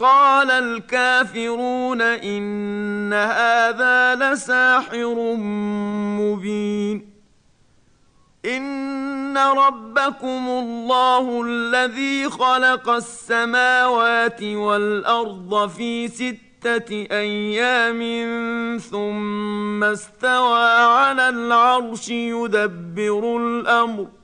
قال الكافرون إن هذا لساحر مبين. إن ربكم الله الذي خلق السماوات والأرض في ستة أيام ثم استوى على العرش يدبر الأمر.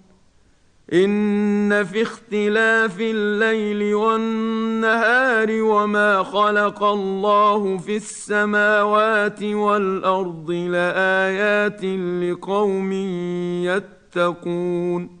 إن في اختلاف الليل والنهار وما خلق الله في السماوات والأرض لآيات لقوم يتقون.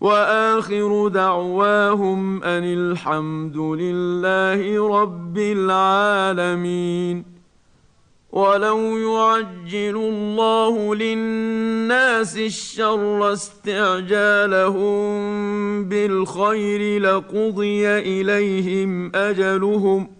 وآخر دعواهم أن الحمد لله رب العالمين. ولو يعجل الله للناس الشر استعجالهم بالخير لقضي إليهم أجلهم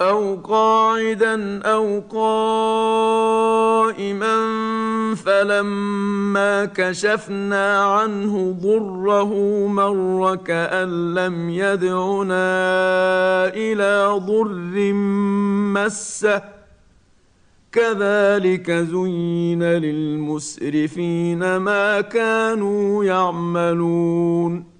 أو قاعدا أو قائما فلما كشفنا عنه ضره مر كأن لم يدعنا إلى ضر مسه. كذلك زين للمسرفين ما كانوا يعملون.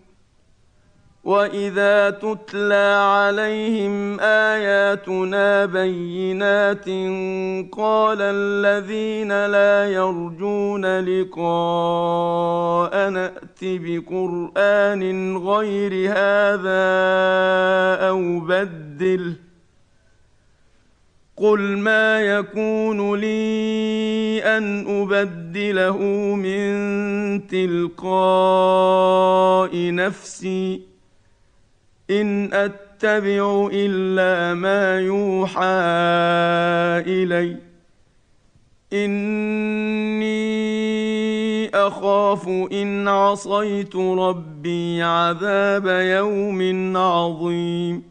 واذا تتلى عليهم اياتنا بينات قال الذين لا يرجون لقاء نات بقران غير هذا أو بدله قل ما يكون لي ان ابدله من تلقاء نفسي إن أتبع إلا ما يوحى إلي. إني أخاف إن عصيت ربي عذاب يوم عظيم.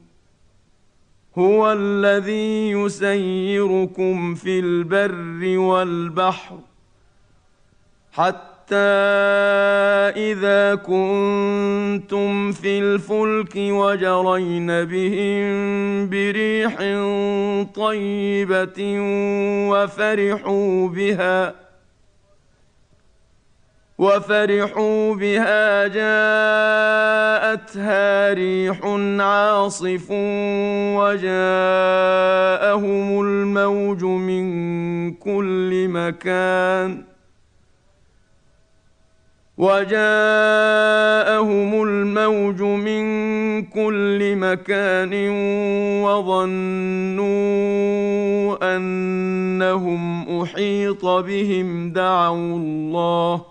هو الذي يسيركم في البر والبحر حتى إذا كنتم في الفلك وجرين بهم بريح طيبة وفرحوا بها وفرحوا بها جاءتها ريح عاصف وجاءهم الموج من كل مكان. وجاءهم الموج من كل مكان وظنوا أنهم أحيط بهم دعوا الله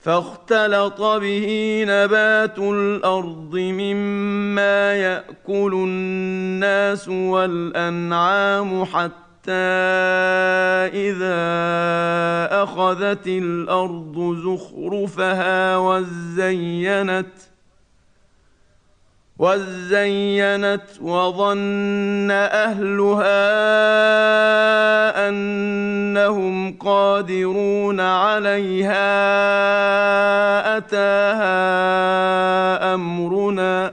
فاختلط به نبات الأرض مما يأكل الناس والأنعام حتى إذا أخذت الأرض زخرفها وزينت وزينت وظن اهلها انهم قادرون عليها اتاها امرنا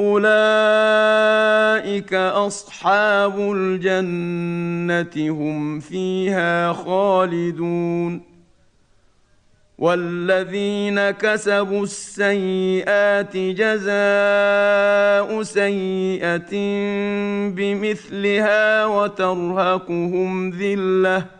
أولئك أصحاب الجنة هم فيها خالدون. والذين كسبوا السيئات جزاء سيئة بمثلها وترهقهم ذلة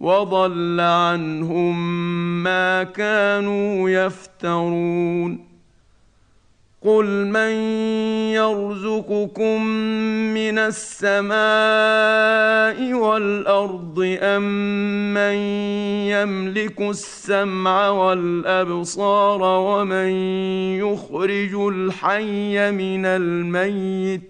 وضل عنهم ما كانوا يفترون. قل من يرزقكم من السماء والأرض أم من يملك السمع والأبصار ومن يخرج الحي من الميت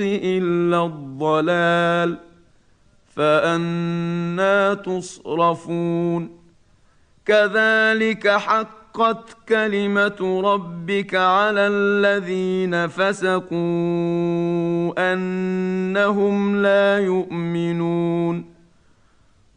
إلا الضلال فأنا تصرفون كذلك حقت كلمة ربك على الذين فسقوا أنهم لا يؤمنون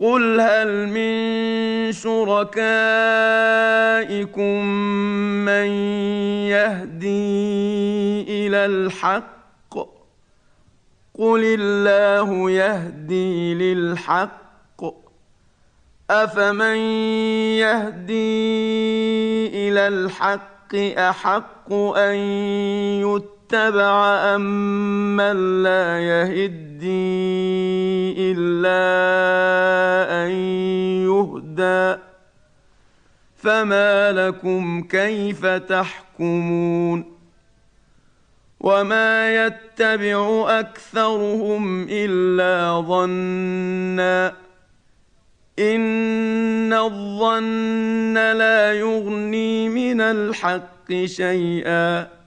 قل هل من شركائكم من يهدي إلى الحق قل الله يهدي للحق افمن يهدي إلى الحق احق ان يتبع أم من لا يهدي إلا أن يهدى. فما لكم كيف تحكمون؟ وما يتبع أكثرهم إلا ظنا. إن الظن لا يغني من الحق شيئا.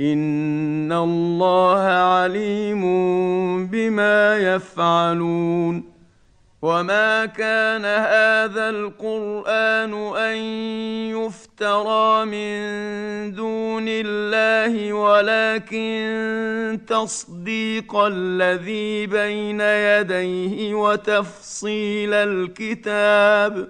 ان الله عليم بما يفعلون وما كان هذا القران ان يفترى من دون الله ولكن تصديق الذي بين يديه وتفصيل الكتاب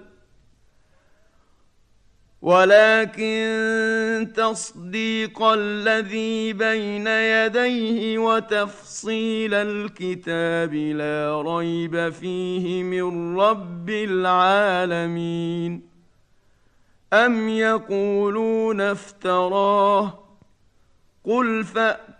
ولكن تصديق الذي بين يديه وتفصيل الكتاب لا ريب فيه من رب العالمين. أم يقولون افتراه؟ قل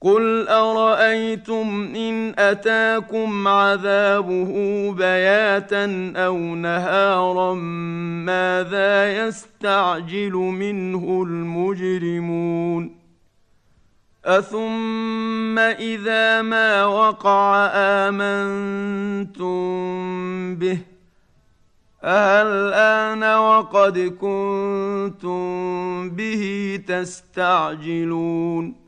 قل ارايتم ان اتاكم عذابه بياتا أو نهارا ماذا يستعجل منه المجرمون اثم اذا ما وقع امنتم به الان وقد كنتم به تستعجلون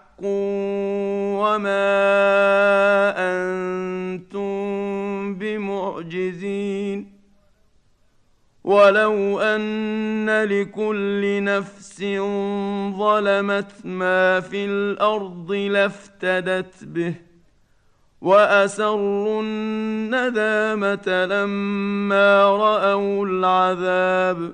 وما أنتم بمعجزين ولو ان لكل نفس ظلمت ما في الأرض لافتدت به واسروا الندامه لما راوا العذاب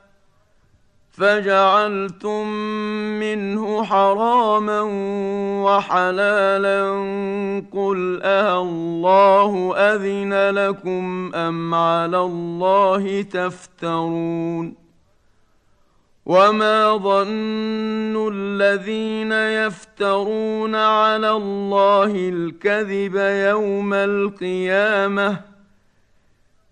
فجعلتم منه حراما وحلالا قل أه الله أذن لكم أم على الله تفترون وما ظن الذين يفترون على الله الكذب يوم القيامة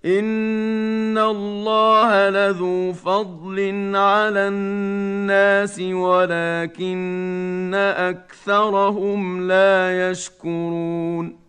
ان الله لذو فضل على الناس ولكن اكثرهم لا يشكرون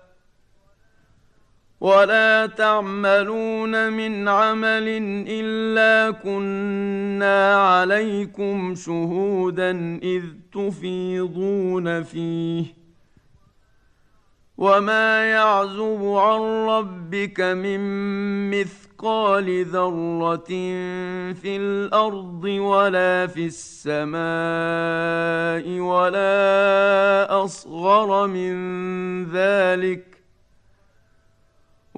ولا تعملون من عمل الا كنا عليكم شهودا اذ تفيضون فيه وما يعزب عن ربك من مثقال ذره في الأرض ولا في السماء ولا اصغر من ذلك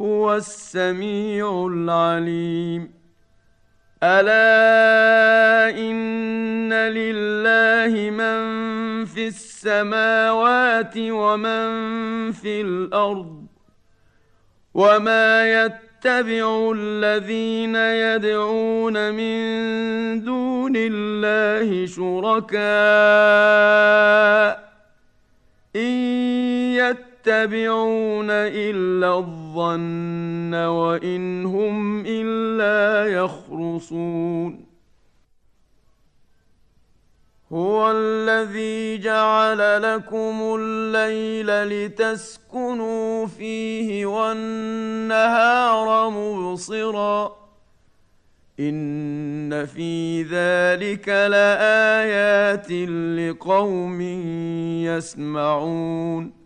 هو السميع العليم. ألا إن لله من في السماوات ومن في الأرض وما يتبع الذين يدعون من دون الله شركاء يتبعون إلا الظن وإن هم إلا يخرصون. هو الذي جعل لكم الليل لتسكنوا فيه والنهار مبصرا. إن في ذلك لآيات لقوم يسمعون.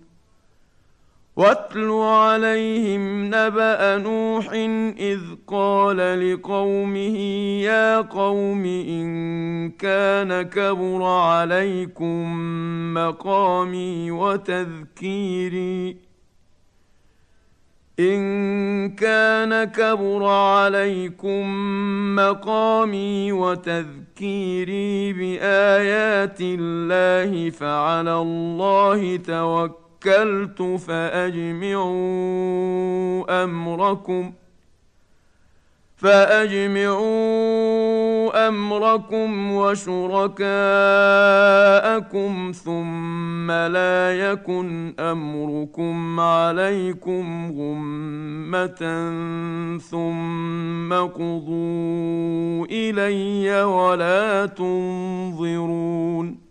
واتل عليهم نبأ نوح إذ قال لقومه يا قوم إن كان كبر عليكم مقامي وتذكيري. إن كان كبر عليكم مقامي وتذكيري بآيات الله فعلى الله توكل توكلت فأجمعوا أمركم فأجمعوا أمركم وشركاءكم ثم لا يكن أمركم عليكم غمة ثم قضوا إلي ولا تنظرون.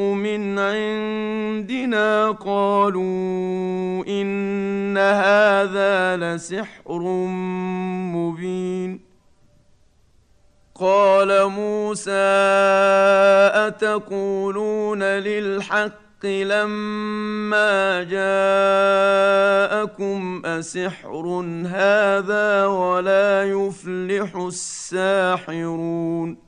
من عندنا قالوا إن هذا لسحر مبين. قال موسى أتقولون للحق لما جاءكم أسحر هذا ولا يفلح الساحرون؟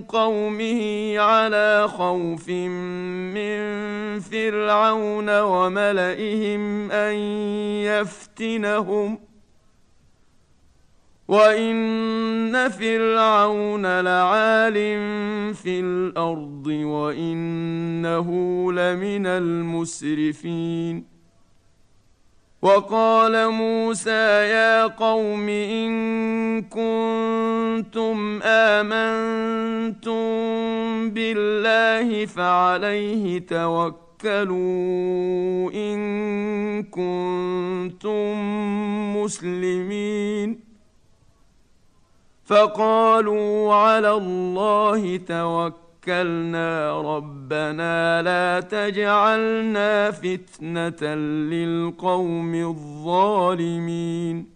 قومه على خوف من فرعون وملئهم أن يفتنهم وإن فرعون لعال في الأرض وإنه لمن المسرفين وقال موسى يا قوم إن كنتم فعليه توكلوا إن كنتم مسلمين. فقالوا على الله توكلنا ربنا لا تجعلنا فتنة للقوم الظالمين.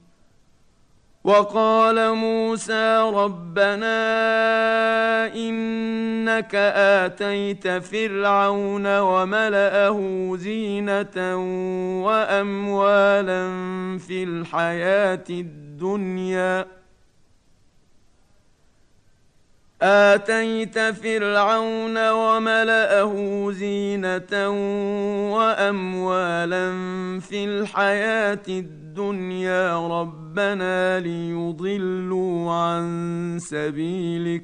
وقال موسى ربنا إنك آتيت فرعون وملأه زينة وأموالا في الحياة الدنيا. آتيت فرعون وملأه زينة وأموالا في الحياة الدنيا. ربنا ليضلوا عن سبيلك.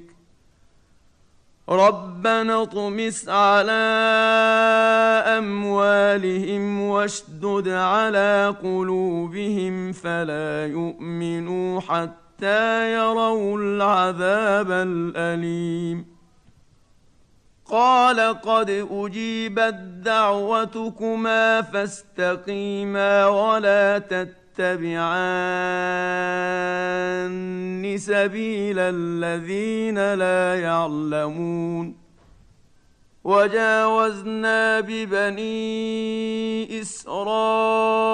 ربنا اطمس على أموالهم واشدد على قلوبهم فلا يؤمنوا حتى يروا العذاب الأليم. قال قد أجيبت دعوتكما فاستقيما ولا تتبعان سبيل الذين لا يعلمون. وجاوزنا ببني إسرائيل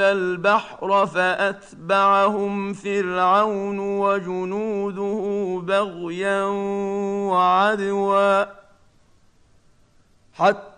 البحر فأتبعهم فرعون وجنوده بغيا وعدوا حتى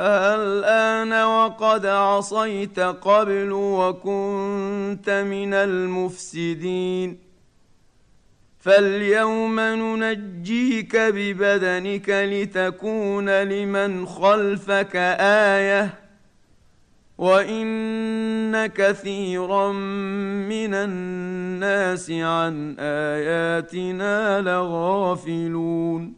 الآن وقد عصيت قبل وكنت من المفسدين. فاليوم ننجيك ببدنك لتكون لمن خلفك آية وإن كثيرا من الناس عن آياتنا لغافلون.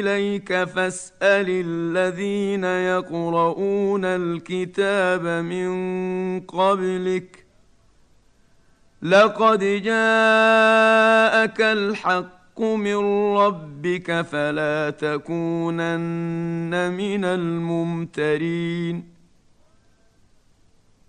إليك فاسأل الذين يقرؤون الكتاب من قبلك. لقد جاءك الحق من ربك فلا تكونن من الممترين.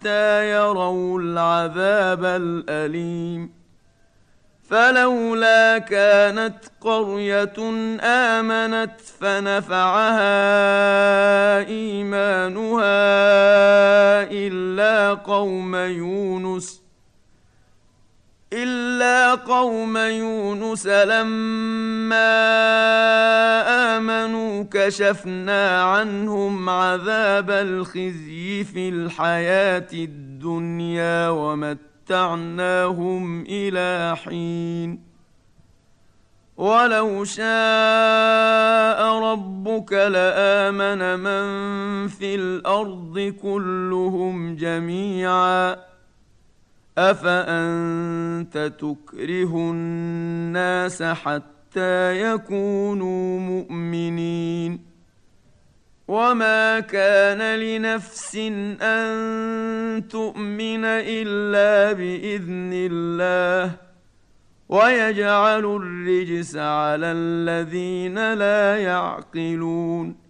حتى يروا العذاب الأليم. فلولا كانت قرية آمنت فنفعها إيمانها إلا قوم يونس. إلا قوم يونس لما آمنوا كشفنا عنهم عذاب الخزي في الحياة الدنيا ومتعناهم إلى حين. ولو شاء ربك لآمن من في الأرض كلهم جميعا. افانت تكره الناس حتى يكونوا مؤمنين؟ وما كان لنفس ان تؤمن الا باذن الله ويجعل الرجس على الذين لا يعقلون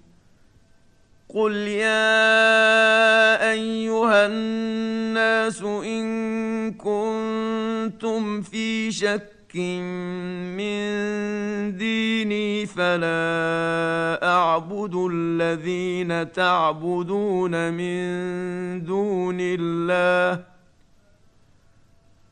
قل يا ايها الناس ان كنتم في شك من ديني فلا اعبد الذين تعبدون من دون الله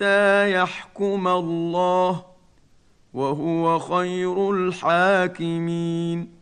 حتى يحكم الله وهو خير الحاكمين.